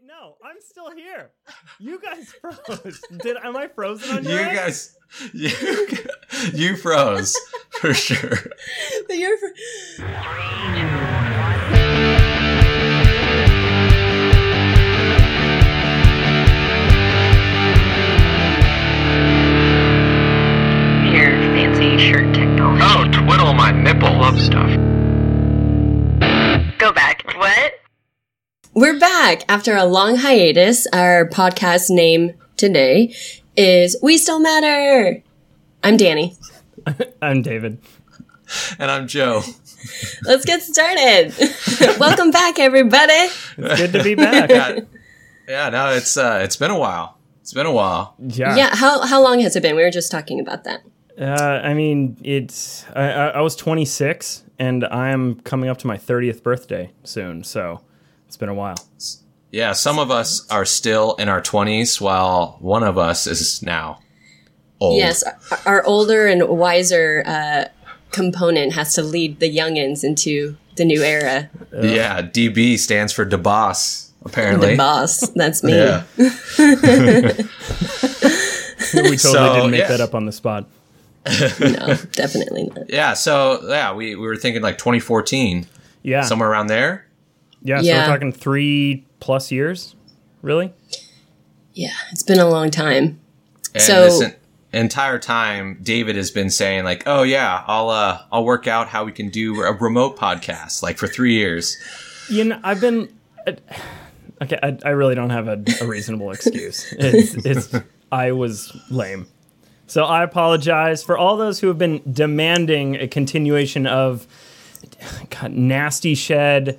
Wait, no, I'm still here. You guys froze. Did am I frozen on You your end? guys, you, you froze for sure. But you're fr- Your fancy shirt technology. Oh, twiddle my nipple. Love stuff. We're back after a long hiatus. Our podcast name today is We Still Matter. I'm Dani. I'm David. And I'm Joe. Let's get started. Welcome back, everybody. It's good to be back. Yeah, yeah, no, it's uh, it's been a while. It's been a while. Yeah. Yeah, how how long has it been? We were just talking about that. Uh, I mean, it's I, I, I was 26, and I'm coming up to my 30th birthday soon. So it's been a while. Yeah, some of us are still in our twenties, while one of us is now old. Yes, our, our older and wiser uh, component has to lead the youngins into the new era. Yeah, DB stands for DeBoss. Apparently. The boss. That's me. Yeah. We totally So, didn't make yeah. that up on the spot. No, definitely not. Yeah. So yeah, we, we were thinking like 2014, Yeah. somewhere around there. Yeah. So we're talking three plus years. Really? Yeah, it's been a long time. And So- this en- entire time, David has been saying like, "Oh yeah, I'll uh, I'll work out how we can do a remote podcast." Like for three years. You know, I've been. uh, Okay, I, I really don't have a, a reasonable excuse. It's, it's I was lame, so I apologize for all those who have been demanding a continuation of God, Nasty Shed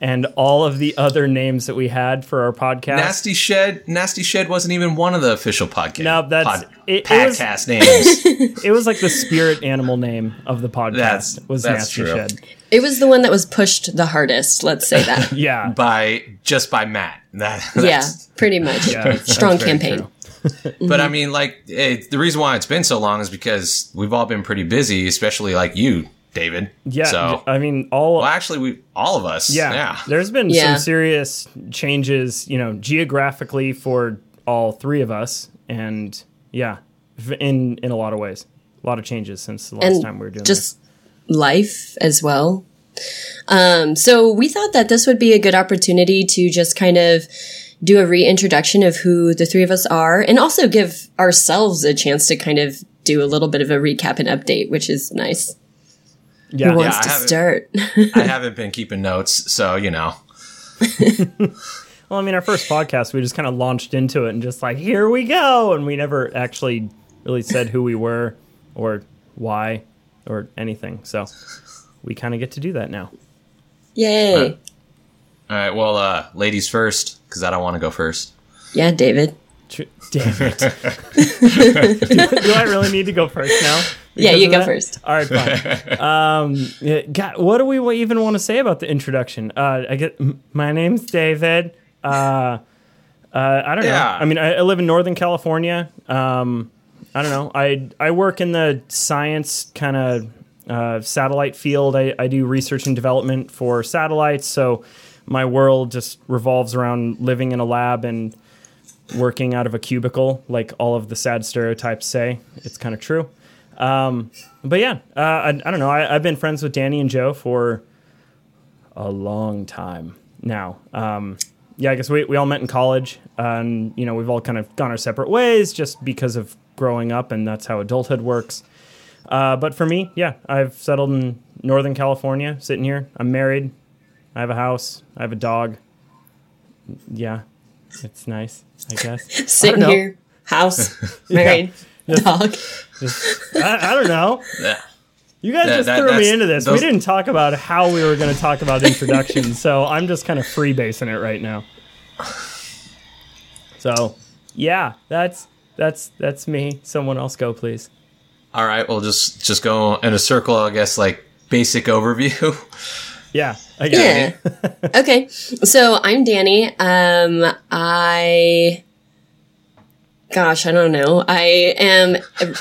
and all of the other names that we had for our podcast. Nasty Shed. Nasty Shed wasn't even one of the official podcast. No, that's- pod, it- it was- names. It was like the spirit animal name of the podcast. That's- was that's Nasty true. Shed. It was the one that was pushed the hardest. Let's say that. Yeah, by just by Matt. That, yeah, pretty much. yeah, Strong that's very campaign. But I mhm. mean, like it, the reason why it's been so long is because we've all been pretty busy, especially like you, David. Yeah, So, I mean, all well, actually, we all of us. Yeah. Yeah. There's been Yeah. some serious changes, you know, geographically for all three of us. And yeah, in, in a lot of ways. A lot of changes since the last And time we were doing just life as well. Um, so we thought that this would be a good opportunity to just kind of do a reintroduction of who the three of us are and also give ourselves a chance to kind of do a little bit of a recap and update, which is nice. This. Yeah. Who wants I to haven't- start? I haven't been keeping notes, so you know. Well, I mean, our first podcast, we just kind of launched into it and just like, here we go. And we never actually really said who we were or why or anything. So we kind of get to do that now. Yay. All right. Well, uh, ladies first, because I don't want to go first. Yeah, David. Tr- Damn it. do, do I really need to go first now? Yeah, you go that? first. All right, fine. um, yeah, God, what do we even want to say about the introduction? Uh, I get my name's David. Uh, uh, I don't know. I mean, I, I live in Northern California. Um, I don't know. I I work in the science kind of uh, satellite field. I, I do research and development for satellites. So my world just revolves around living in a lab and working out of a cubicle, like all of the sad stereotypes say. It's kind of true. Um, but yeah, uh, I, I don't know. I, I've been friends with Dani and Joe for a long time now. Um, yeah, I guess we, we all met in college, and you know we've all kind of gone our separate ways just because of growing up, and that's how adulthood works. Uh, but for me, yeah, I've settled in Northern California, sitting here. I'm married. I have a house. I have a dog. Yeah, it's nice, I guess. Sitting know. here, house, married, dog. I, I don't know. Yeah. You guys That- just that- threw me into this. those- We didn't talk about how we were going to talk about introductions, so I'm just kind of freebasing it right now. So, yeah, that's that's that's me. Someone else go, please. All right. we'll just just go in a circle. I guess like basic overview. Yeah, I got Yeah. okay. So I'm Dani. Um, I, gosh, I don't know. I am a,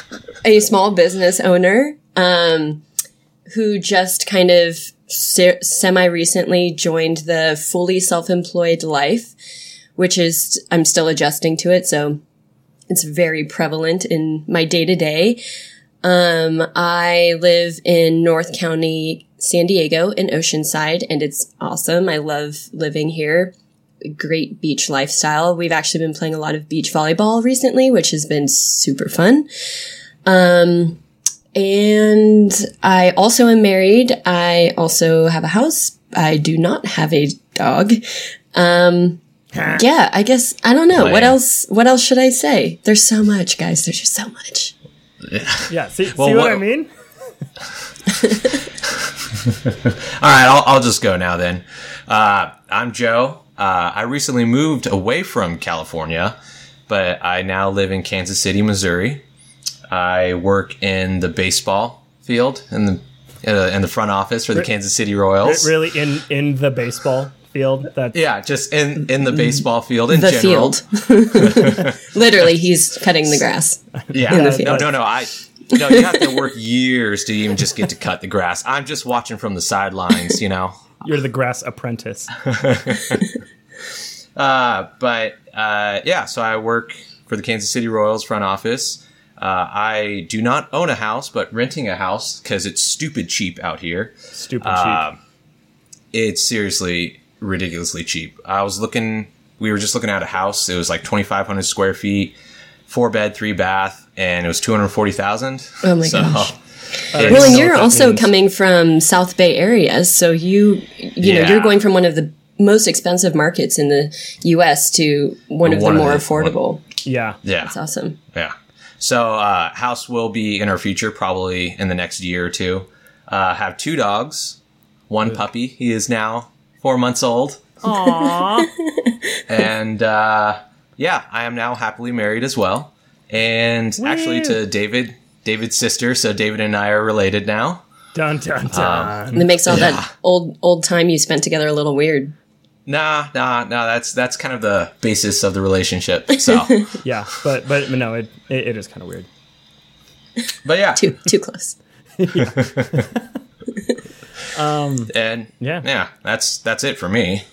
a small business owner, um, who just kind of se- semi recently joined the fully self employed life which is I'm still adjusting to it. So it's very prevalent in my day to day. Um, I live in North County, San Diego in Oceanside, and it's awesome. I love living here. Great beach lifestyle. We've actually been playing a lot of beach volleyball recently, which has been super fun. Um, and I also am married. I also have a house. I do not have a dog. Um, yeah, I guess I don't know. What else what else should I say? There's so much, guys. There's just so much. Yeah, see, Well, see what, what- I mean? All right, I'll, I'll just go now then. Uh, I'm Joe. Uh, I recently moved away from California, but I now live in Kansas City, Missouri. I work in the baseball field in the uh, in the front office for the Kansas City Royals. Really in in the baseball field. That Yeah, just in in the baseball field in The general. field. Literally, he's cutting the grass. Yeah, In the no, no, no. I no, you have to work years to even just get to cut the grass. I'm just watching from the sidelines, you know. You're the grass apprentice. Uh, but uh, yeah, so I work for the Kansas City Royals front office. Uh, I do not own a house, but renting a house because it's stupid cheap out here. Stupid Uh, cheap. It's seriously ridiculously cheap. I was looking, we were just looking at a house. It was like 2,500 square feet, four bed, three bath, and it was 240,000. Oh my so, gosh. It's- Well, and you're also means. coming from South Bay area, so you you know you're going from one of the most expensive markets in the U.S. to one of One the of more the- affordable. Yeah. yeah. That's awesome. Yeah. So uh, house will be in our future, probably in the next year or two. Uh, have two dogs, one puppy. He is now four months old, Aww. and uh, yeah, I am now happily married as well. And actually, to David, David's sister. So David and I are related now. dun dun dun. And it makes all Yeah. that old old time you spent together a little weird. Nah, nah, nah. That's that's kind of the basis of the relationship. So, yeah, but but no, it it, it is kind of weird. but yeah, Too too close. Um and Yeah. yeah, that's that's it for me.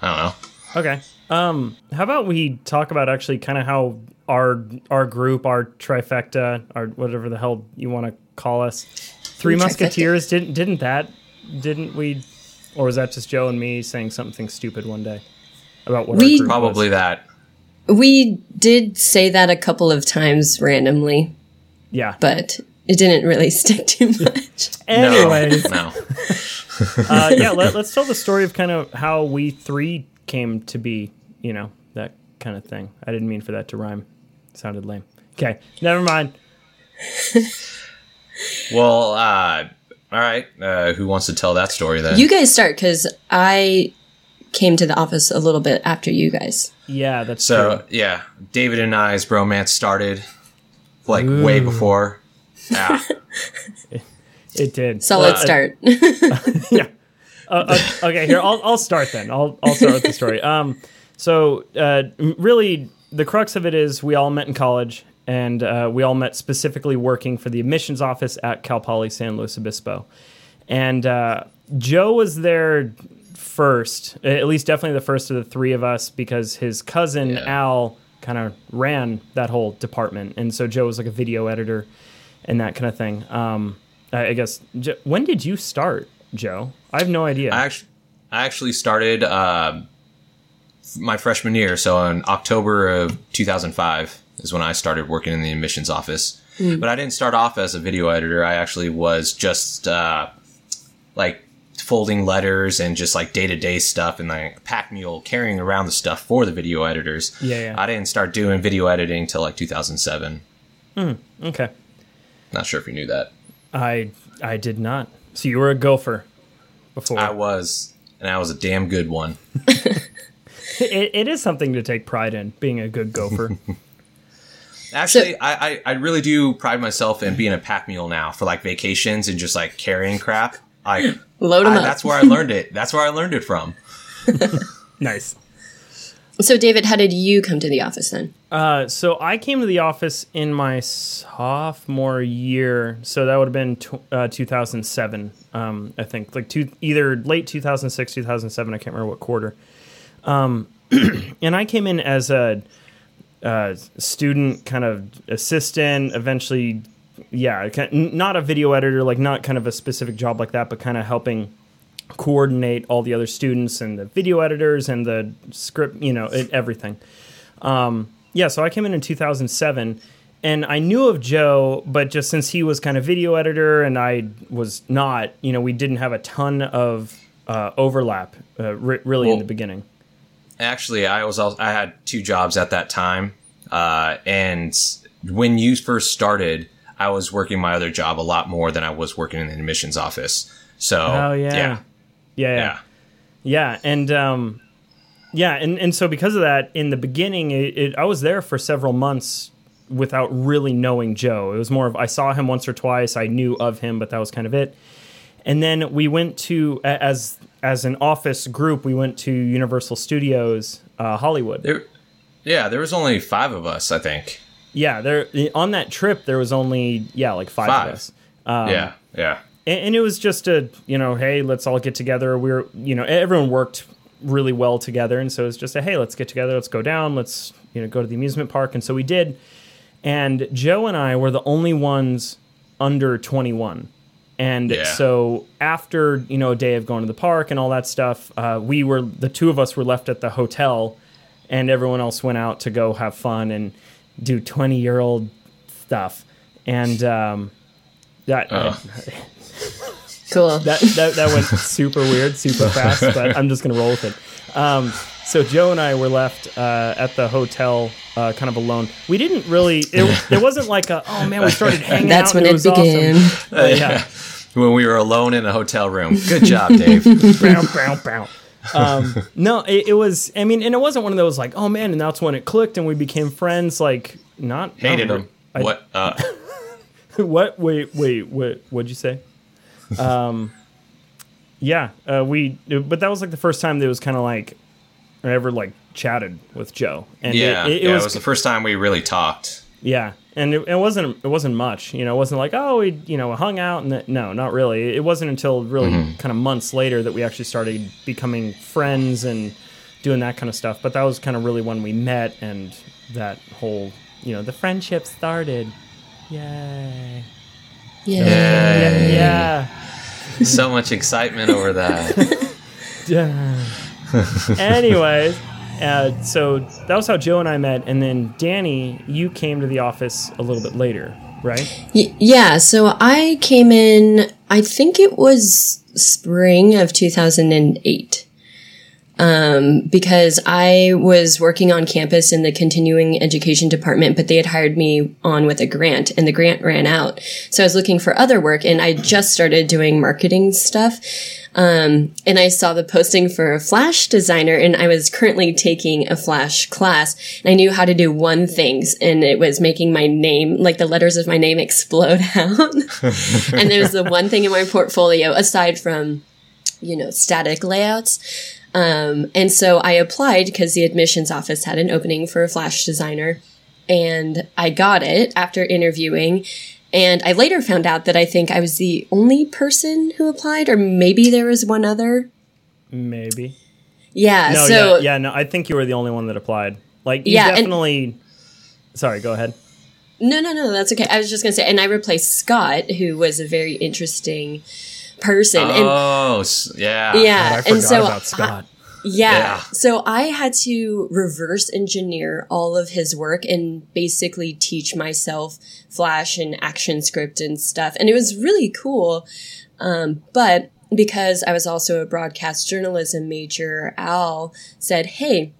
I don't know. Okay. Um, how about we talk about actually kind of how our our group, our trifecta, our whatever the hell you want to call us, Three Ooh, trifecta. Musketeers. Didn't didn't that didn't we, or was that just Joe and me saying something stupid one day about what We- our group Probably was? that. We did say that a couple of times randomly, Yeah. but it didn't really stick too much. Anyways, no. uh, yeah, let, let's tell the story of kind of how we three came to be. You know that kind of thing. I didn't mean for that to rhyme. Sounded lame. Okay, never mind. Well, uh, all right. Uh, who wants to tell that story then? You guys start because I came to the office a little bit after you guys. Yeah, that's so true. yeah, David and I's bromance started like way before. Yeah, It did. So Uh, let's start. yeah. Uh, uh, okay, here I'll I'll start then. I'll I'll start with the story. Um, so uh, really, the crux of it is we all met in college, and uh, we all met specifically working for the admissions office at Cal Poly San Luis Obispo, and uh, Joe was there first, at least definitely the first of the three of us, because his cousin Yeah. Al kind of ran that whole department, and so Joe was like a video editor and that kind of thing. Um, I guess when did you start, Joe? I have no idea. I actually, I actually started um my freshman year. So in October of 2005 is when I started working in the admissions office. But I didn't start off as a video editor. I actually was just uh, like folding letters and just like day to day stuff and like pack mule carrying around the stuff for the video editors. Yeah, yeah. I didn't start doing video editing till like 2007. Mm, okay, Not sure if you knew that. I I did not. So you were a gopher before. I was, and I was a damn good one. it, it is something to take pride in, being a good gopher. Actually, I, I, I really do pride myself in being a pack mule now for like vacations and just like carrying crap. I, Load 'em I- up. That's where I learned it. That's where I learned it from. nice. So, David, how did you come to the office then? Uh, so I came to the office in my sophomore year, so that would have been tw- uh, 2007, um, I think, like two, either late 2006, 2007. I can't remember what quarter. Um, and I came in as a, uh student, kind of assistant. Eventually, yeah, not a video editor, like not kind of a specific job like that, but kind of helping coordinate all the other students and the video editors and the script, you know, it, everything. Um, yeah, so I came in in 2007 and I knew of Joe, but just since he was kind of video editor and I was not, you know, we didn't have a ton of uh, overlap uh, re- really in the beginning. Actually, I was also, I had two jobs at that time, uh, and when you first started, I was working my other job a lot more than I was working in the admissions office. So, Oh, yeah. yeah, Yeah, yeah. yeah. Yeah, and um, yeah, and, and so because of that, in the beginning, it, it, I was there for several months without really knowing Joe. It was more of I saw him once or twice, I knew of him, but that was kind of it. And then we went to as as an office group, we went to Universal Studios uh, Hollywood. There, yeah, there was only five of us, I think. Yeah, there on that trip there was only yeah like five, Five. of us. Um, yeah, yeah. and, and it was just a you know hey let's all get together we are you know everyone worked really well together and so it's just a hey let's get together let's go down let's you know go to the amusement park and so we did and joe and i were the only ones under 21 and Yeah. so after you know a day of going to the park and all that stuff uh, we were the two of us were left at the hotel and everyone else went out to go have fun and do 20 year old stuff and um, that Oh. Cool. that, that that went super weird, super fast, but I'm just gonna roll with it. Um, so Joe and I were left uh, at the hotel, uh, kind of alone. We didn't really. It, it wasn't like a oh man, we started hanging That's out. That's when and it was began. Awesome. Uh, yeah, When we were alone in a hotel room. Good job, Dave. bow, bow, bow. Um, no, it, it was. I mean, and it wasn't one of those like oh man, and that's when it clicked and we became friends. Like not Hated not, him. I- what? Uh, what? Wait, wait, what? What'd you say? Um, yeah, uh, we. But that was like the first time that it was kind of like I ever like chatted with Joe, and yeah, it, it, it yeah, was, it was the first time we really talked. yeah, and it, it wasn't it wasn't much, you know, it wasn't like oh we you know hung out and that, no, not really. It wasn't until really mm-hmm. kind of months later that we actually started becoming friends and doing that kind of stuff. But that was kind of really when we met and that whole you know the friendship started. Yay! Yeah. Yay. Yeah. so much excitement over that. Yeah. Anyways, uh, so that was how Joe and I met, and then Dani, you came to the office a little bit later, right? Y- yeah, so I came in, I think it was spring of 2008. Um, because I was working on campus in the continuing education department, but they had hired me on with a grant and the grant ran out. So I was looking for other work and I just started doing marketing stuff. Um, and I saw the posting for a Flash designer and I was currently taking a Flash class and I knew how to do one things and it was making my name, like the letters of my name explode out. and it was the one thing in my portfolio aside from, you know, static layouts. Um, and so I applied because the admissions office had an opening for a Flash designer and I got it after interviewing. And I later found out that I think I was the only person who applied, or maybe there was one other. Maybe. Yeah. No, so yeah, yeah, no, I think you were the only one that applied. Like, you Yeah, and- definitely. Sorry, go ahead. no, no, no, that's okay. I was just gonna say, and I replaced Scott, who was a very interesting person. and oh, s- yeah. yeah, I and so about Scott. Yeah. Yeah. So I had to reverse engineer all of his work and basically teach myself Flash and ActionScript and stuff. And it was really cool. Um, but because I was also a broadcast journalism major, Al said, Hey,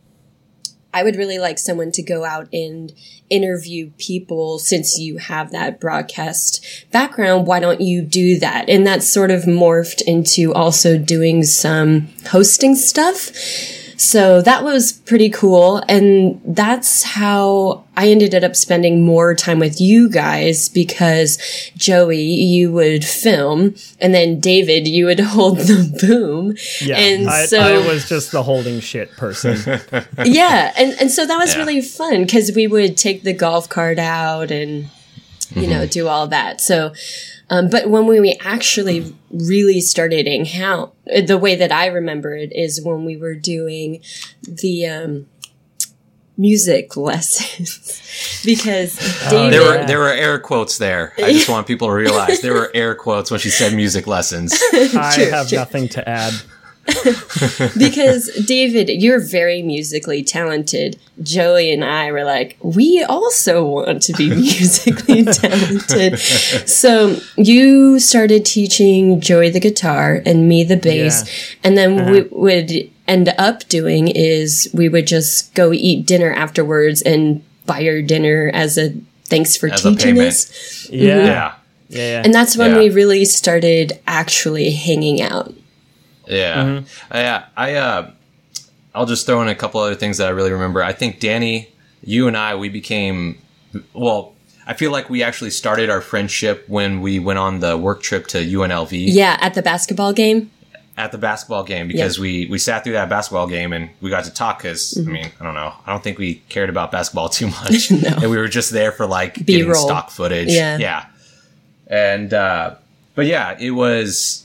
I would really like someone to go out and interview people since you have that broadcast background. Why don't you do that? And that sort of morphed into also doing some hosting stuff. So that was pretty cool. And that's how I ended up spending more time with you guys because Joey, you would film and then David, you would hold the boom. Yeah, And I, so I was just the holding shit person. yeah and, and so that was Yeah. really fun because we would take the golf cart out and you know mm-hmm. do all that so Um, but when we actually really started hanging out, uh, the way that I remember it is when we were doing the um, music lessons because David. There were there were air quotes there. I just want people to realize there were air quotes when she said music lessons. I True, have true. nothing to add. because David, you're very musically talented. Joey and I were like, we also want to be musically talented. So you started teaching Joey the guitar and me the bass, Yeah. and then we uh-huh. would end up doing is we would just go eat dinner afterwards and buy your dinner as a thanks for As teaching us. Yeah. Yeah. Yeah. yeah. And that's when Yeah. we really started actually hanging out. Yeah, Mm-hmm. Uh, yeah. I uh, I'll just throw in a couple other things that I really remember. I think Dani, you and I, we became well. I feel like we actually started our friendship when we went on the work trip to UNLV Yeah, at the basketball game. at the basketball game because we we sat through that basketball game and we got to talk because I mean I don't know I don't think we cared about basketball too much Mm-hmm. No. and we were just there for like getting B-roll. stock footage Yeah. yeah and uh, but yeah it was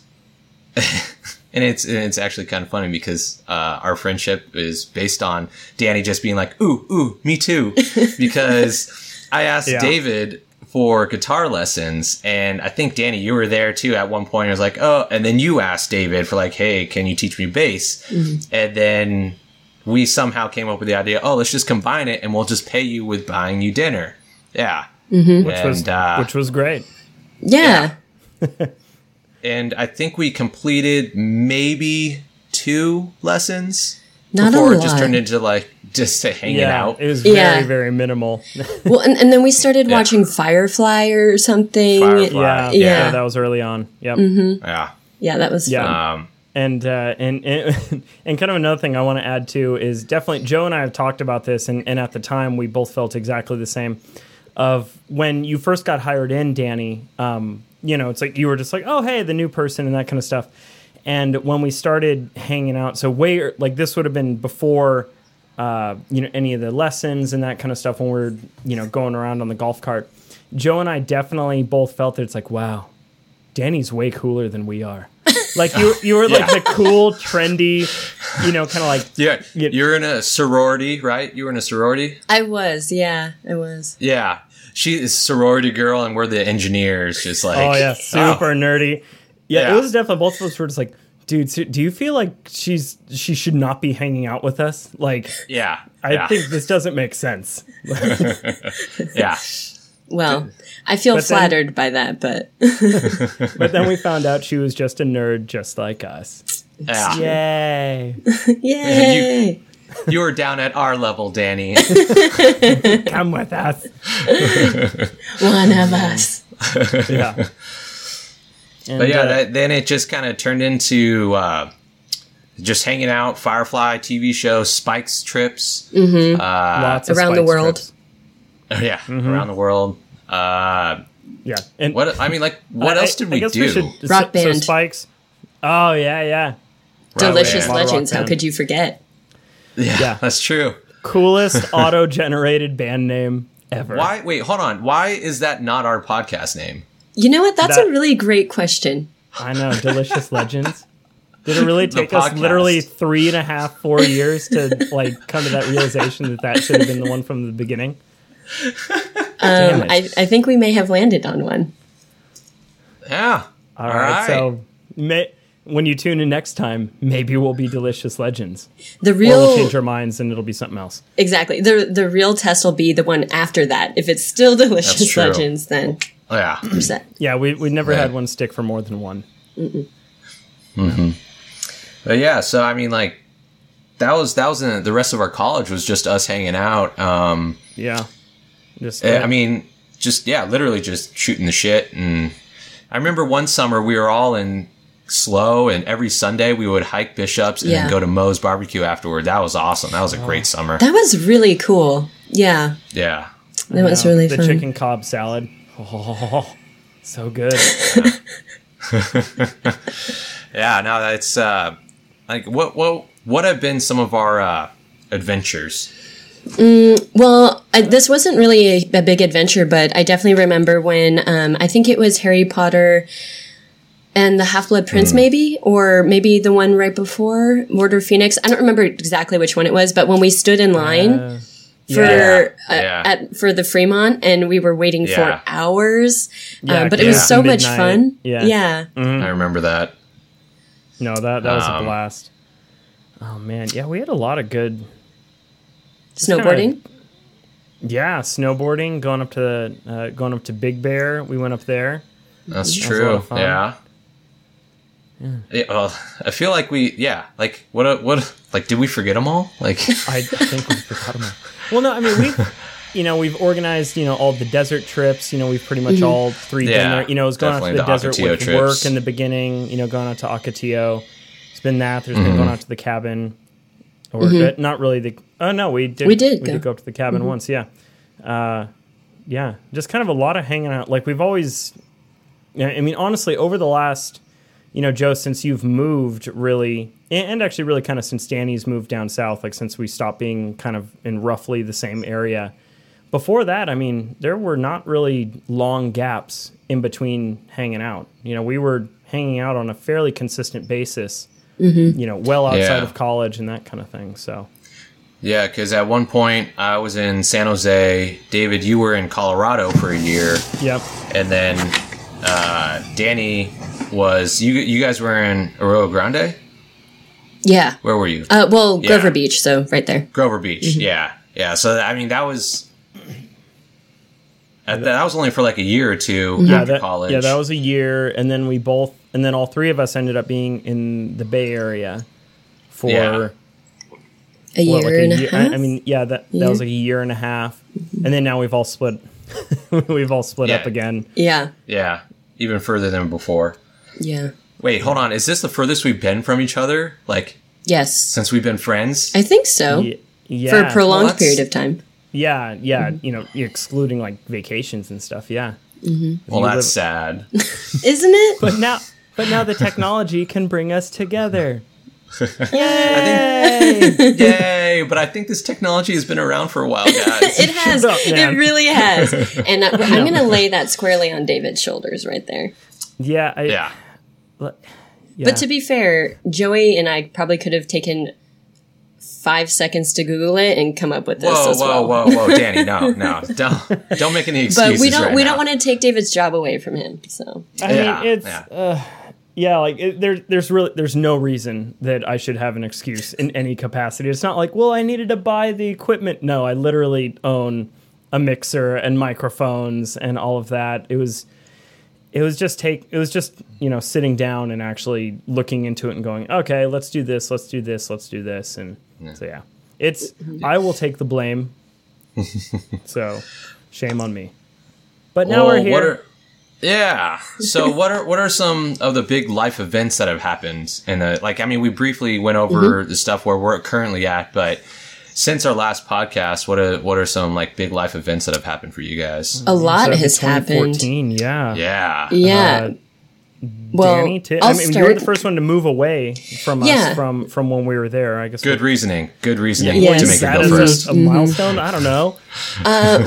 and it's and it's actually kind of funny because uh, our friendship is based on Dani just being like ooh ooh me too. Because I asked Yeah. David for guitar lessons and I think Dani you were there too at one point. I was like oh and then you asked David for like hey can you teach me bass? And then we somehow came up with the idea oh let's just combine it and we'll just pay you with buying you dinner. Yeah. Which was uh, which was great. Yeah. and I think we completed maybe two lessons Not before a it just turned into like just a hanging Yeah, out. it was very Yeah. very minimal. Well, and, and then we started Yeah. watching Firefly or something. Firefly. yeah, Yeah. yeah, that was early on. Yep. yeah. Yeah, that was Yeah. fun. Um, And, uh, and and and kind of another thing I want to add too is definitely Joe and I have talked about this, and, and at the time we both felt exactly the same. Of when you first got hired in, Dani, um, you know, it's like you were just like, oh hey, the new person and that kind of stuff. And when we started hanging out, so way like this would have been before, uh, you know, any of the lessons and that kind of stuff when we are you know going around on the golf cart. Joe and I definitely both felt that it's like, wow, Dani's way cooler than we are. Like you, you were like Yeah. the cool, trendy, you know, kind of like yeah, Yeah. you're in a sorority, right? You were in a sorority. I was, yeah, I was. Yeah, she is sorority girl, and we're the engineers. Just oh, like oh yeah, super nerdy. Yeah, Yeah. it was definitely both of us were just like, dude, so do you feel like she's she should not be hanging out with us? Like, yeah, I yeah, think this doesn't make sense. yeah, Well, I feel But then- flattered by that, but But then we found out she was just a nerd, just like us. yeah. Yay! yay! You were down at our level, Dani. Come with us. One of us. Yeah. And, But yeah, uh, that, then it just kind of turned into uh, just hanging out, Firefly TV show, Spike's trips. Mm-hmm. lots of Around the world. Oh, yeah, Mm-hmm. around the world. Uh, Yeah. And what I mean, like, what I- else did I we guess do? should- Rock so, band. So Spikes. Oh yeah, yeah. Delicious Legends. How could you forget? Yeah, Yeah. that's true. Coolest auto-generated band name ever. Why? Wait, hold on. Why is that not our podcast name? You know what? That's That- a really great question. I know, Delicious Legends. Did it really take us literally three and a half, four years to like come to that realization that that should have been the one from the beginning? Um. I, I think we may have landed on one. Yeah. All right, so may, when you tune in next time, maybe we'll be Delicious Legends, The or we'll real change our minds and it'll be something else. exactly the the real test will be the one after that. If it's still Delicious Legends, then Oh, yeah. we're. Yeah, we we never Right. had one stick for more than one. Hmm. But yeah, so I mean, like, that was that was in, the rest of our college was just us hanging out. Um, Yeah, just Eh, I mean, just yeah, literally just shooting the shit. And I remember one summer we were all in SLO, and every Sunday we would hike Bishops and Yeah. then go to Moe's barbecue afterward. That was awesome. That was a great summer. That was really cool. Yeah, Yeah, that was really the fun. chicken Cobb salad. Oh, so good. yeah. Now that's uh, like what what what have been some of our uh, adventures? Well, I, this wasn't really a, a big adventure, but I definitely remember when um, I think it was Harry Potter and the Half Blood Prince, maybe, or maybe the one right before Order of Phoenix. I don't remember exactly which one it was, but when we stood in line Uh, for Yeah, uh, yeah. at for the Fremont and we were waiting Yeah. for hours, Yeah, um, but it yeah. was so much fun. Yeah. yeah. I remember that. no, that that was a Um, blast. Oh man, yeah, we had a lot of good. snowboarding. Yeah, snowboarding, going up to uh, going up to Big Bear. We went up there. That's a true. of fun. Yeah. Yeah, well, I feel like we, yeah, like what, a, what, like, did we forget them all? Like, I think we forgot them all. Well, no, I mean we, you know, we've organized, you know, all the desert trips. You know, we've pretty much all three been Yeah, there. You know, it was going out to the, the desert Ocotillo with trips. work in the beginning. You know, going out to Ocotillo. It's been that. There's been going out to the cabin, or uh, not really the. Oh no, we did. We did We go. did go up to the cabin once. Yeah, uh, yeah. Just kind of a lot of hanging out. Like we've always. Yeah, I mean, honestly, over the last, you know, Joe, since you've moved, really, and and actually, really, kind of since Dani's moved down south, like since we stopped being kind of in roughly the same area. Before that, I mean, there were not really long gaps in between hanging out. You know, we were hanging out on a fairly consistent basis. You know, well outside Yeah. of college and that kind of thing. So, yeah, because at one point I was in San Jose. David, you were in Colorado for a year, yep, and then uh, Danny was you. You guys were in Arroyo Grande. Yeah. Where were you? Uh, well, Yeah. Grover Beach, so right there. Grover Beach. Mm-hmm. Yeah, yeah. So I mean, that was. That, that was only for like a year or 2 yeah, after that, college. yeah, that was a year, and then we both, and then all three of us ended up being in the Bay Area for. Yeah. A year what, like and a year- half. I, I mean, yeah, that that was like a year and a half, and then now we've all split. we've all split Yeah. up again. yeah. yeah, even further than before. Yeah. Wait, hold on. Is this the furthest we've been from each other? Like Yes. since we've been friends? I think so. Ye- Yeah, For a prolonged Well, period of time. yeah, yeah. Mm-hmm. You know, excluding like vacations and stuff. Yeah, well, that's live- sad. Isn't it? but now, but now the technology can bring us together. Yay! Yay! But I think this technology has been around for a while, guys. It has. Up, it really has. And I- I'm going to lay that squarely on David's shoulders right there. Yeah, I, yeah. Yeah. But to be fair, Joey and I probably could have taken five seconds to Google it and come up with this Whoa, as whoa, well. whoa, whoa, Dani! No, no, don't don't make any excuses. But we don't. right we now. don't want to take David's job away from him. So I Yeah, mean, it's yeah. uh, yeah, like it, there, there's really, there's no reason that I should have an excuse in any capacity. It's not like, well, I needed to buy the equipment. No, I literally own a mixer and microphones and all of that. It was, it was just take, it was just you know sitting down and actually looking into it and going, okay, let's do this, let's do this, let's do this, and so yeah, it's I will take the blame. so, shame on me. But now Well, we're here. Are, yeah. So what are what are some of the big life events that have happened? And like, I mean, we briefly went over Mm-hmm. the stuff where we're currently at, but since our last podcast, what are what are some like big life events that have happened for you guys? a lot So, has happened. 2014, Yeah. Yeah. Yeah. Uh, well, Dani, Ti- I'll I mean, you start. were the first one to move away from us from from when we were there. I guess. Good reasoning. Good reasoning Yes. to make that it go is first. a, a milestone. I don't know.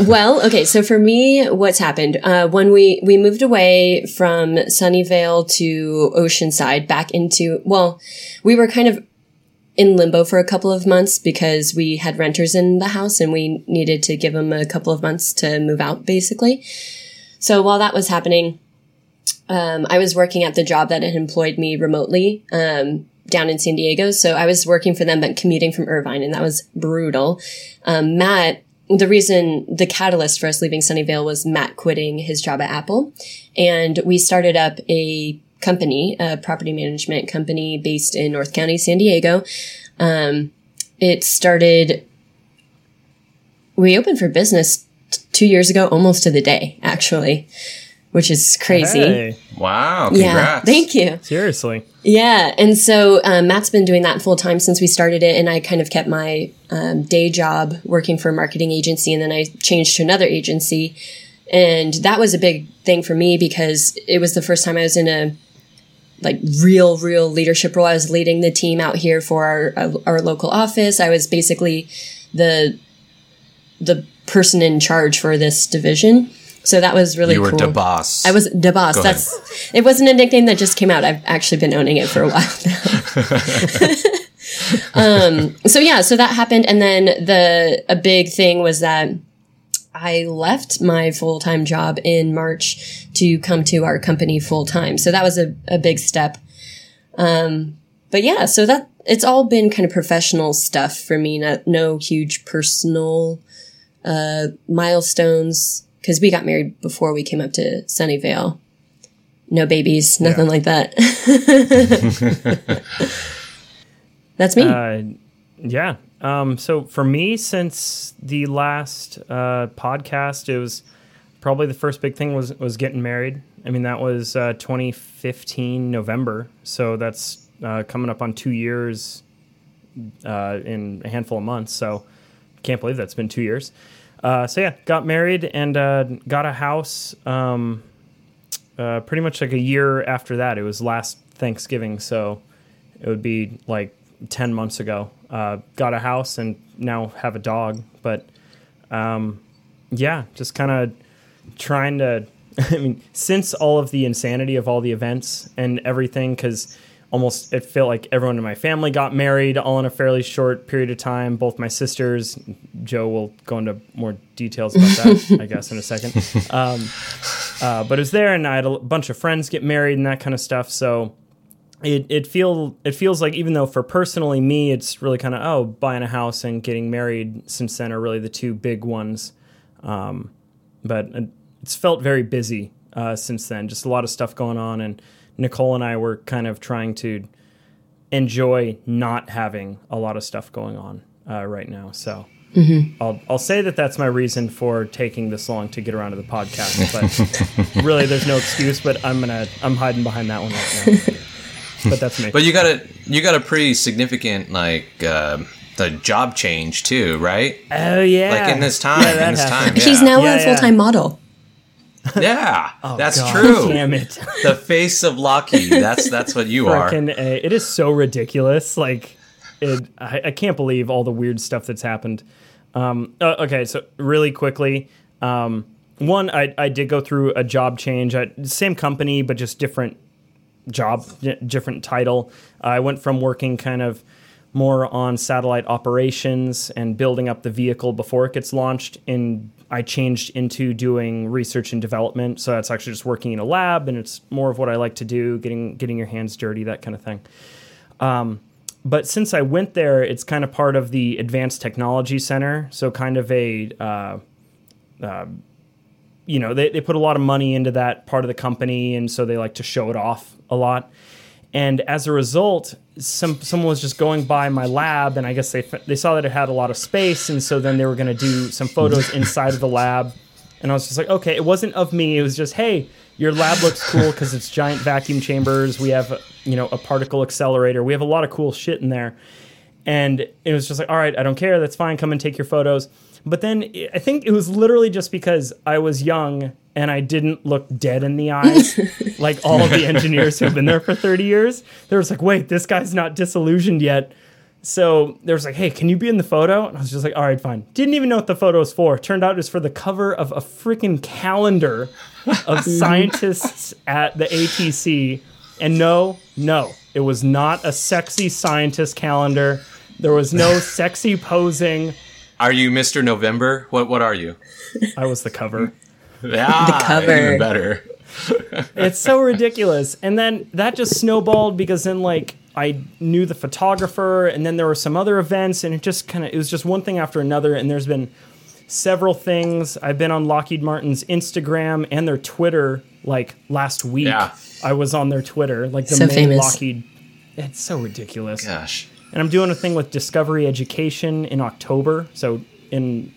well, okay. So for me, what's happened uh, when we we moved away from Sunnyvale to Oceanside back into well, we were kind of in limbo for a couple of months because we had renters in the house and we needed to give them a couple of months to move out, basically. So while that was happening, um, I was working at the job that had employed me remotely um, down in San Diego. So I was working for them, but commuting from Irvine, and that was brutal. Um, Matt, the reason, the catalyst for us leaving Sunnyvale was Matt quitting his job at Apple. And we started up a company, a property management company based in North County, San Diego. Um, it started, we opened for business t- two years ago, almost to the day, actually, which is crazy. Hey, Wow. Yeah, thank you. seriously. Yeah, and so um, Matt's been doing that full time since we started it, and I kind of kept my um, day job working for a marketing agency, and then I changed to another agency, and that was a big thing for me because it was the first time I was in a like real, real leadership role. I was leading the team out here for our our local office. I was basically the the person in charge for this division. So that was really You were cool. the boss. I was the boss. Go ahead. That's it wasn't a nickname that just came out. I've actually been owning it for a while now. um, so yeah, so that happened, and then the a big thing was that I left my full time job in March to come to our company full time. So that was a, a big step. Um, but yeah, so that it's all been kind of professional stuff for me. Not no huge personal uh, milestones because we got married before we came up to Sunnyvale. No babies, nothing like that. That's me. Uh, yeah. Um, so for me, since the last uh, podcast, it was probably the first big thing was was getting married. I mean, that was uh, 2015 November, so that's uh, coming up on two years uh, in a handful of months. So can't believe that's been two years. Uh, so yeah, got married and uh, got a house. Um, pretty much like a year after that. It was last Thanksgiving, so it would be like 10 months ago. Uh, got a house and now have a dog. But um, yeah, just kind of trying to. I mean, since all of the insanity of all the events and everything, because almost it felt like everyone in my family got married all in a fairly short period of time. Both my sisters, Joe will go into more details about that, I guess, in a second. Um, uh, but it was there, and I had a bunch of friends get married and that kind of stuff. So it it feel it feels like even though for personally me, it's really kind of oh buying a house and getting married since then are really the two big ones. Um, but uh, it's felt very busy uh, since then. Just a lot of stuff going on, and Nicole and I were kind of trying to enjoy not having a lot of stuff going on uh, right now. So. I'll, I'll say that that's my reason for taking this long to get around to the podcast, but really there's no excuse. But I'm gonna I'm hiding behind that one right now. But that's me. But you got a you got a pretty significant like uh, the job change too, right? oh yeah, Like in this time, Yeah, in this happened. time, He's yeah. now Yeah, a full time model. Yeah, that's God true. Damn it. The face of Lockheed. That's that's what you are. A. It is so ridiculous. Like, it, I, I can't believe all the weird stuff that's happened. Um, uh, okay, so really quickly, um, one, I, I did go through a job change at same company, but just different job, different title. I went from working kind of more on satellite operations and building up the vehicle before it gets launched. And I changed into doing research and development. So that's actually just working in a lab, and it's more of what I like to do, getting getting your hands dirty, that kind of thing. Um, but since I went there, it's kind of part of the Advanced Technology Center. So kind of a uh, you know, they, they put a lot of money into that part of the company, and so they like to show it off a lot. And as a result, some someone was just going by my lab, and I guess they they saw that it had a lot of space, and so then they were going to do some photos inside of the lab. And I was just like, okay, it wasn't of me. It was just, hey, your lab looks cool because it's giant vacuum chambers. We have, you know, a particle accelerator. We have a lot of cool shit in there. And it was just like, all right, I don't care. That's fine. Come and take your photos. But then I think it was literally just because I was young and I didn't look dead in the eyes like all of the engineers who've been there for 30 years. There was like, wait, this guy's not disillusioned yet. So there was like, hey, can you be in the photo? And I was just like, all right, fine. Didn't even know what the photo was for. Turned out it was for the cover of a freaking calendar of scientists at the ATC. And no, no, it was not a sexy scientist calendar. There was no sexy posing. Are you Mr. November? What what are you? I was the cover. Yeah, the cover. even better. It's so ridiculous. And then that just snowballed because then like I knew the photographer and then there were some other events and it just kind of it was just one thing after another and there's been several things. I've been on Lockheed Martin's Instagram and their Twitter like last week. Yeah. I was on their Twitter, like the So main famous. Lockheed. It's so ridiculous. Gosh. And I'm doing a thing with Discovery Education in October. So in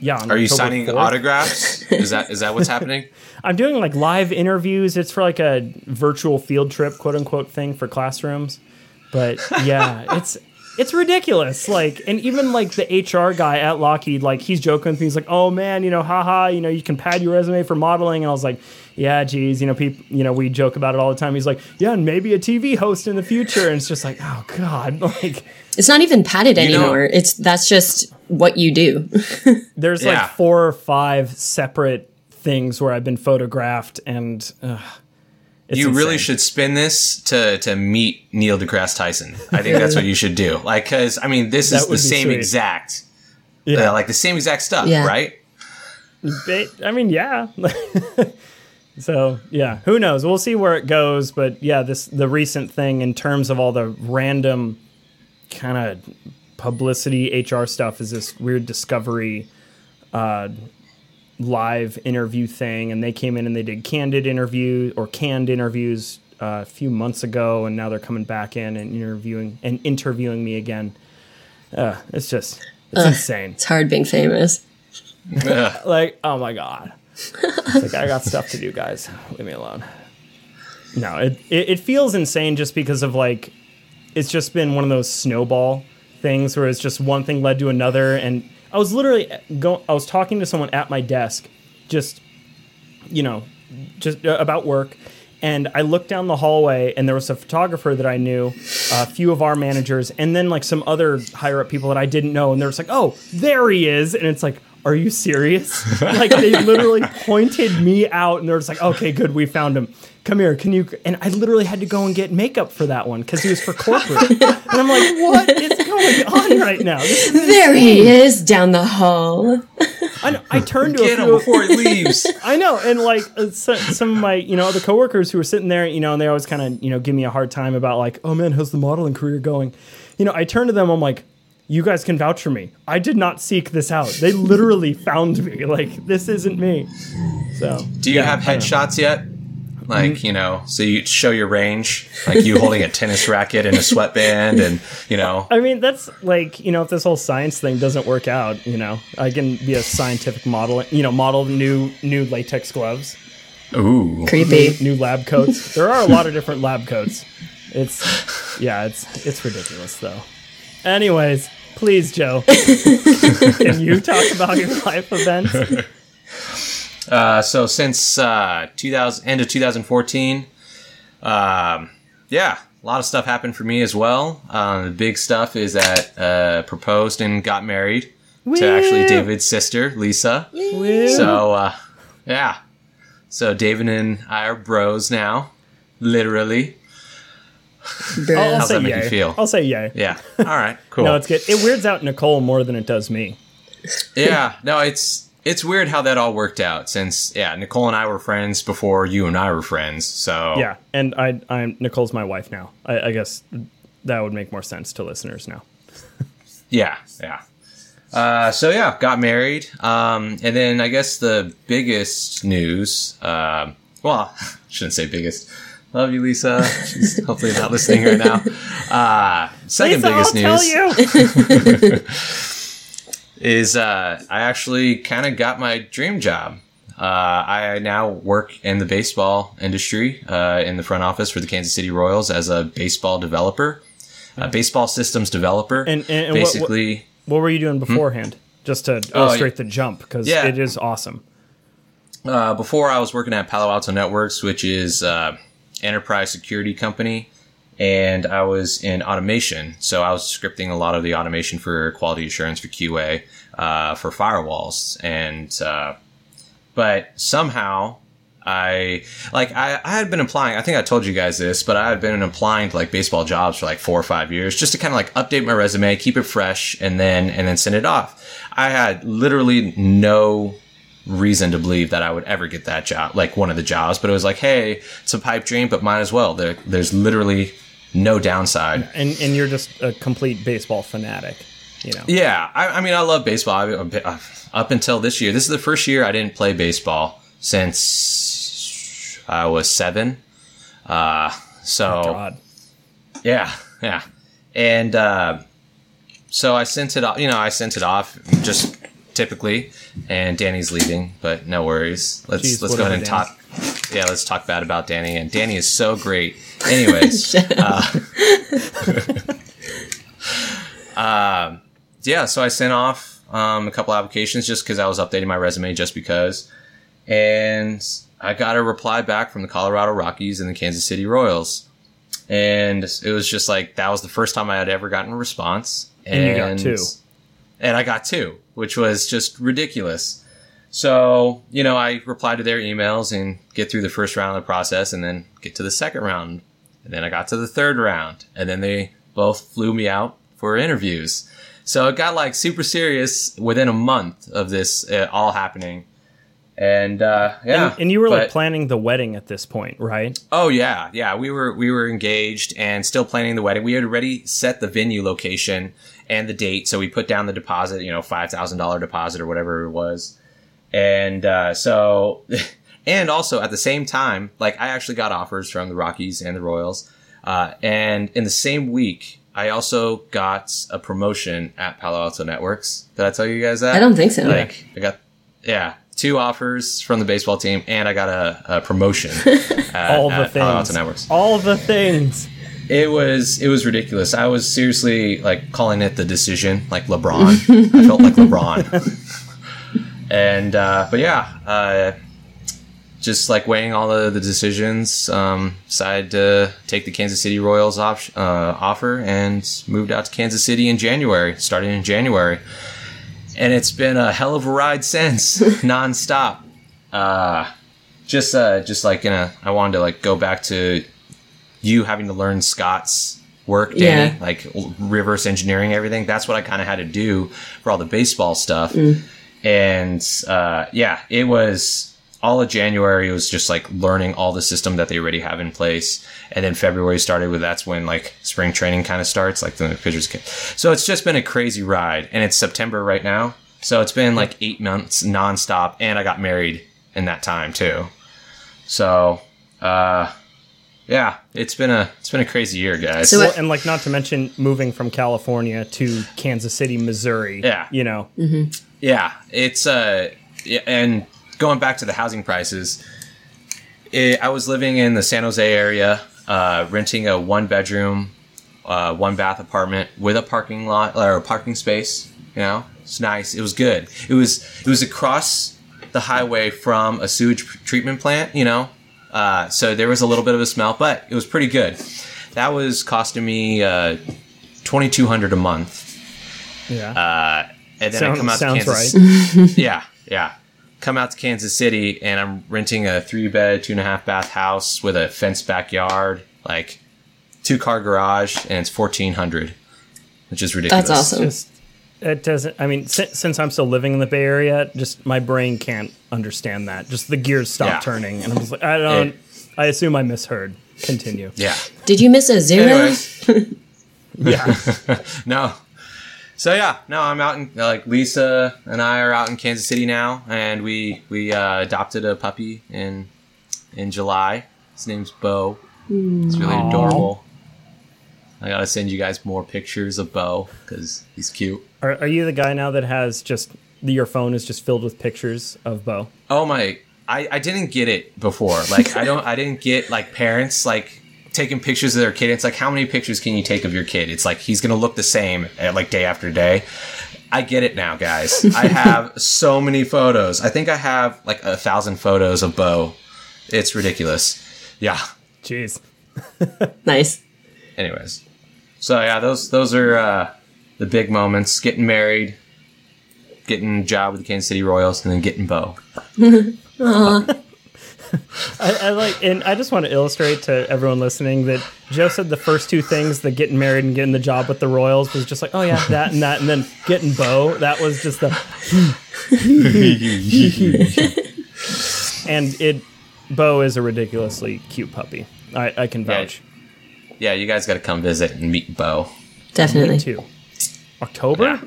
yeah, Are you October signing 4th. autographs? Is that is that what's happening? I'm doing like live interviews. It's for like a virtual field trip, quote unquote, thing for classrooms. But yeah, it's it's ridiculous. Like, and even like the HR guy at Lockheed, like he's joking with me. He's like, "Oh man, you know, haha, you know, you can pad your resume for modeling." And I was like, "Yeah, geez, you know, people, you know, we joke about it all the time." He's like, "Yeah, and maybe a TV host in the future." And it's just like, oh god, like It's not even padded You know- anymore. it's that's just what you do. There's Yeah. like four or five separate things where I've been photographed, and uh, it's you really should spin this to to meet Neil deGrasse Tyson. I think that's what you should do. Like, because I mean, this That is the same sweet. exact, Yeah. uh, like the same exact stuff, Yeah. right? Ba- I mean, yeah. so yeah, who knows? We'll see where it goes. But yeah, this the recent thing in terms of all the random kind of publicity HR stuff is this weird discovery uh, live interview thing, and they came in and they did candid interview or canned interviews uh, a few months ago, and now they're coming back in and interviewing and interviewing me again. Uh, it's just it's insane. it's hard being famous. like oh my god It's like i got stuff to do guys leave me alone no it, it, it feels insane just because of like it's just been one of those snowball things where it's just one thing led to another and i was literally go i was talking to someone at my desk just you know just uh, about work and i looked down the hallway and there was a photographer that i knew a few of our managers and then like some other higher up people that i didn't know and they're just like oh there he is and it's like are you serious? Like they literally pointed me out and they're just like okay good we found him come here can you and i literally had to go and get makeup for that one because he was for corporate and i'm like what is going on right now There he is down the hall. I, know, I turned to a Get him before he leaves. I know, and like uh, so, some of my, you know, other coworkers who were sitting there, you know, and they always kind of, you know, give me a hard time about like, oh man, how's the modeling career going? You know, I turn to them, I'm like, you guys can vouch for me. I did not seek this out. They literally found me. Like, this isn't me. So, Do you have headshots yet? Like, mm. you know, so you show your range, like you holding a tennis racket and a sweatband, and you know, I mean, that's like, you know, if this whole science thing doesn't work out, you know, I can be a scientific model, you know, model new new latex gloves, ooh, Creepy. new lab coats. There are a lot of different lab coats. It's yeah, it's it's ridiculous though. Anyways, please, Joe, can you talk about your life events? Uh, so since uh, 2000 end of 2014, um, yeah, a lot of stuff happened for me as well. Um, the big stuff is that uh, proposed and got married to actually David's sister, Lisa. So uh, yeah, so David and I are bros now, literally. Bro. I'll How's say that make yay. you feel? I'll say yay. Yeah. All right. Cool. No, it's good. It weirds out Nicole more than it does me. yeah. No, it's it's weird how that all worked out since yeah, Nicole and I were friends before you and I were friends. So Yeah, and I, I'm Nicole's my wife now. I, I guess that would make more sense to listeners now. Yeah, yeah. Uh, so yeah, got married. Um, and then I guess the biggest news. Um, well, shouldn't say biggest. Love you, Lisa. She's hopefully not listening right now. Uh, second Lisa, biggest I'll news tell you. is uh, I actually kind of got my dream job. Uh, I now work in the baseball industry uh, in the front office for the Kansas City Royals as a baseball developer, a baseball systems developer. And- and- and what- what- basically. what were you doing beforehand? Just to Oh, illustrate the jump, because Yeah. it is awesome. Uh, before I was working at Palo Alto Networks, which is uh, enterprise security company, and I was in automation. So I was scripting a lot of the automation for quality assurance for QA uh, for firewalls, and uh, but somehow I like I, I had been applying. I think I told you guys this, but I had been applying to like baseball jobs for like four or five years, just to kind of like update my resume, keep it fresh, and then and then send it off. I had literally no reason to believe that I would ever get that job, like one of the jobs. But it was like, hey, it's a pipe dream, but might as well. There, there's literally no downside. And and you're just a complete baseball fanatic, you know. Yeah, I, I mean, I love baseball. I, I- up until this year, this is the first year I didn't play baseball since I was seven. Uh, so God. yeah, yeah, and uh, so I sent it off. You know, I sent it off just typically, and Dani's leaving, but no worries. Let's Jeez, let's go ahead and talk. Yeah, let's talk bad about Dani, and Dani is so great. Anyways, yeah, so I sent off um, a couple applications just because I was updating my resume just because. And I got a reply back from the Colorado Rockies and the Kansas City Royals. And it was just like, that was the first time I had ever gotten a response. And you got two. and I got two, which was just ridiculous. So, you know, I replied to their emails and get through the first round of the process and then get to the second round. And then I got to the third round and then they both flew me out for interviews. So it got like super serious within a month of this uh, all happening. And, uh, yeah. And, and you were like planning the wedding at this point, right? Oh yeah, yeah. We were we were engaged and still planning the wedding. We had already set the venue location and the date, so we put down the deposit, you know, five thousand dollar deposit or whatever it was. And uh, so, and also at the same time, like I actually got offers from the Rockies and the Royals. Uh, and in the same week, I also got a promotion at Palo Alto Networks. Did I tell you guys that? I don't think so. Like I got, yeah, two offers from the baseball team, and I got a, a promotion. at, All the at Palo Alto things. Networks. All the things. It was it was ridiculous. I was seriously like calling it the decision, like LeBron. I felt like LeBron. And uh, but yeah, uh, just like weighing all of the decisions, um, decided to take the Kansas City Royals op- uh, offer and moved out to Kansas City in January. Started in January, and it's been a hell of a ride since, nonstop. Uh, just uh, just like in a, I wanted to like go back to you having to learn Scott's work, Dani, Yeah. like reverse engineering everything. That's what I kind of had to do for all the baseball stuff. And uh, yeah, it was all of January. It was just like learning all the system that they already have in place. And then February started with that's when like spring training kind of starts, like the pitchers. Get. So it's just been a crazy ride. And it's September right now. So it's been like eight months nonstop. And I got married in that time too. So, uh, yeah, it's been a it's been a crazy year, guys. So Well, and like not to mention moving from California to Kansas City, Missouri. Yeah. You know. Yeah, it's uh, yeah, and going back to the housing prices, it, I was living in the San Jose area, uh, renting a one bedroom, uh, one bath apartment with a parking lot or a parking space. You know, it's nice. It was good. It was it was across the highway from a sewage treatment plant. You know, uh, so there was a little bit of a smell, but it was pretty good. That was costing me uh, twenty two hundred a month. Yeah. And then I come out sounds to Kansas. yeah, yeah. Come out to Kansas City, and I'm renting a three bed, two and a half bath house with a fenced backyard, like two car garage, and it's fourteen hundred, which is ridiculous. That's awesome. just it doesn't i mean si- since i'm still living in the bay area just my brain can't understand that just the gears stop Yeah. turning and i'm just like i don't It- i assume i misheard continue Yeah. Did you miss a zero? Yeah no. So yeah, no, I'm out in like Lisa and I are out in Kansas City now, and we we uh, adopted a puppy in in July. His name's Bo. It's really Aw. adorable. I gotta send you guys more pictures of Bo because he's cute. are, are you the guy now that has just your phone is just filled with pictures of bo Oh my! I, I didn't get it before. Like I don't. I didn't get like parents like taking pictures of their kid. It's like how many pictures can you take of your kid? It's like he's gonna look the same uh, like day after day. I get it now, guys. I have so many photos. I think I have like a thousand photos of Bo. It's ridiculous. Yeah. jeez Nice. Anyways, so yeah, those those are uh, the big moments: getting married, getting a job with the Kansas City Royals, and then getting Bo. I, I like, and I just want to illustrate to everyone listening that Joe said the first two things, the getting married and getting the job with the Royals, was just like, oh yeah, that and that, and then getting Bo, that was just the. and it, Bo is a ridiculously cute puppy. I, I can vouch. Yeah, you guys got to come visit and meet Bo. Definitely. Me too. October, Yeah.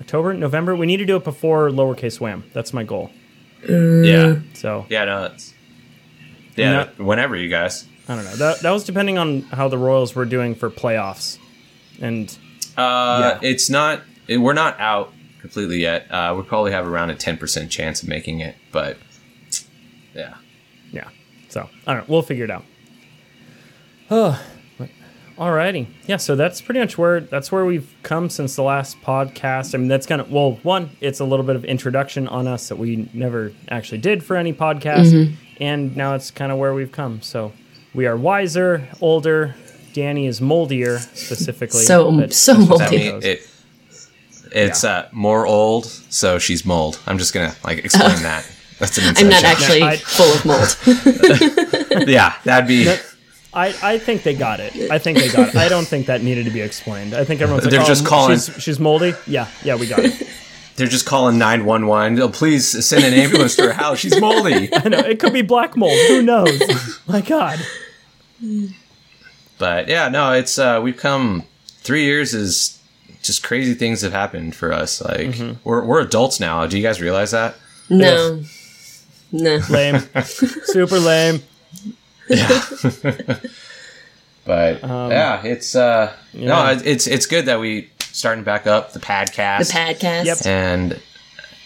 October, November. We need to do it before lowercase wham. That's my goal. Uh, yeah. So Yeah, no, it's yeah. No. Whenever you guys. I don't know. That that was depending on how the Royals were doing for playoffs, and Uh, Yeah. it's not. It, we're not out completely yet. Uh, we probably have around a ten percent chance of making it, but yeah. Yeah. So I don't know. We'll figure it out. Oh, alrighty. Yeah. So that's pretty much where that's where we've come since the last podcast. I mean, that's kind of well, one, it's a little bit of introduction on us that we never actually did for any podcast, and now it's kind of where we've come. So we are wiser, older. Dani is moldier specifically. So- so that's what That moldy. it mean goes. it. It's uh, more old, so she's mold. I'm just gonna like explain that. That's an inside I'm not joke. actually I- full of mold. Yeah, that'd be. I, I think they got it. I think they got it. I don't think that needed to be explained. I think everyone's like, They're oh, just calling- She's, she's moldy. Yeah, yeah, we got it. They're just calling nine one one. Oh, please send an ambulance to her house. She's moldy. I know it could be black mold. Who knows? My God. But yeah, no, it's uh, we've come three years is just crazy things have happened for us. Like we're we're adults now. Do you guys realize that? No. No. Lame. Super lame. Yeah. But Um, yeah, it's uh, no, it's it's good that we starting back up the podcast. The podcast. podcast. Yep. and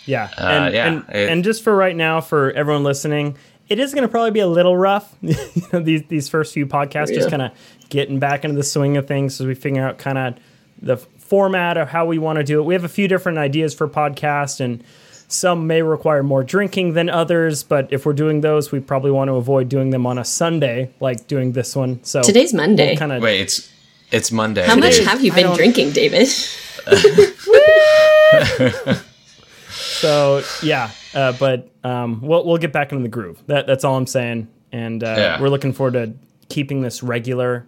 Yeah. Uh, and, yeah, and, it- and just for right now, for everyone listening, it is going to probably be a little rough. you know, these these first few podcasts, just kind of getting back into the swing of things as we figure out kind of the format of how we want to do it. We have a few different ideas for podcast, and some may require more drinking than others. But if we're doing those, we probably want to avoid doing them on a Sunday, like doing this one. So Today's Monday. kind of wait, it's it's Monday. How much have you been drinking, David? So yeah, uh, but um, we'll we'll get back into the groove. That that's all I'm saying, and uh, Yeah. we're looking forward to keeping this regular.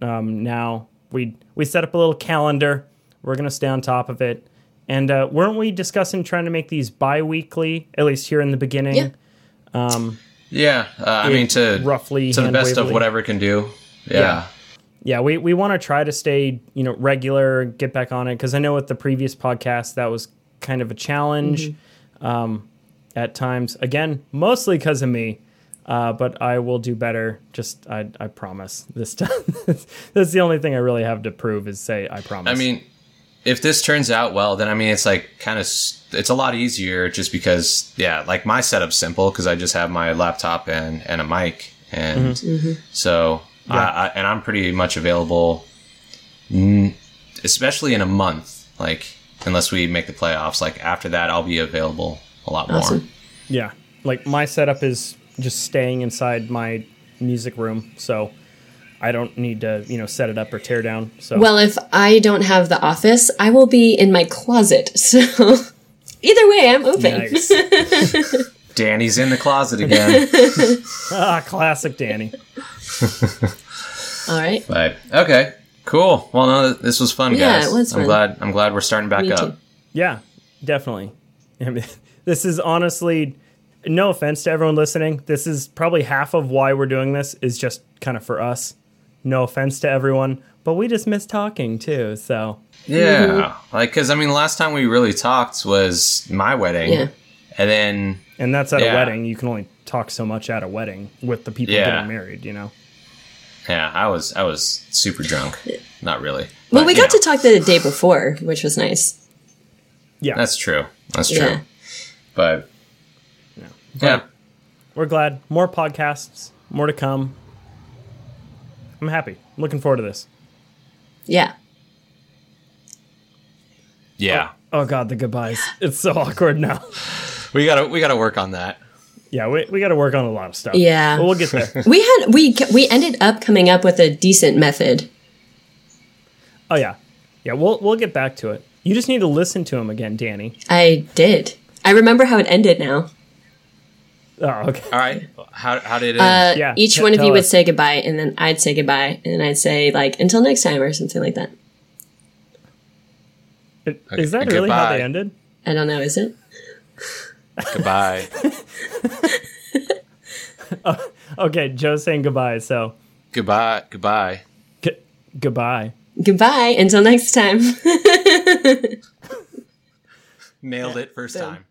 Um, now we we set up a little calendar. We're gonna stay on top of it, and uh, weren't we discussing trying to make these bi-weekly, at least here in the beginning? Yeah. Yeah, uh, I mean to roughly to the best of whatever it can do. Yeah. Yeah. Yeah, we, we want to try to stay, you know, regular, get back on it because I know with the previous podcast that was kind of a challenge um, at times. Again, mostly because of me, uh, but I will do better. Just I I promise this time. That's the only thing I really have to prove is say I promise. I mean, if this turns out well, then I mean it's like kind of it's a lot easier just because yeah, like my setup's simple because I just have my laptop and and a mic and so I, I and I'm pretty much available, mm, especially in a month. Like unless we make the playoffs, like after that I'll be available a lot more. Awesome. yeah, like my setup is just staying inside my music room, so I don't need to you know set it up or tear down. So Well, if I don't have the office, I will be in my closet. So either way, I'm open. nice. Dani's in the closet again. ah, classic Dani. All right. but okay, cool. Well, no, this was fun, Yeah, guys. it was I'm fun. glad. I'm glad we're starting back Me up. too. Yeah, definitely. I mean, this is honestly, no offense to everyone listening. This is probably half of why we're doing this is just kind of for us. No offense to everyone, but we just miss talking too. So Yeah, Mm-hmm. like because I mean, last time we really talked was my wedding, Yeah. and then and that's at Yeah. a wedding. You can only talk so much at a wedding with the people Yeah. getting married. You know. Yeah, I was I was super drunk. Not really. Well, we got know, to talk the day before, which was nice. Yeah, That's true. That's true. Yeah. But yeah, we're glad. More podcasts, more to come. I'm happy. I'm looking forward to this. Yeah. yeah, Oh, oh God, the goodbyes. It's so awkward now. we gotta we gotta work on that. Yeah, we, we got to work on a lot of stuff. Yeah. but we'll get there. We had we we ended up coming up with a decent method. Oh yeah, yeah. We'll we'll get back to it. You just need to listen to him again, Dani. I did. I remember how it ended now. Oh, okay. All right, how how did it? Uh, Yeah, each t- one of tell you would say goodbye, and then I'd say goodbye, and then I'd say like until next time or something like that. Is that really how goodbye. they ended? I don't know. Is it? Goodbye. Okay, Joe's saying goodbye. So goodbye. Goodbye. g- goodbye. Goodbye until next time. Nailed it first time.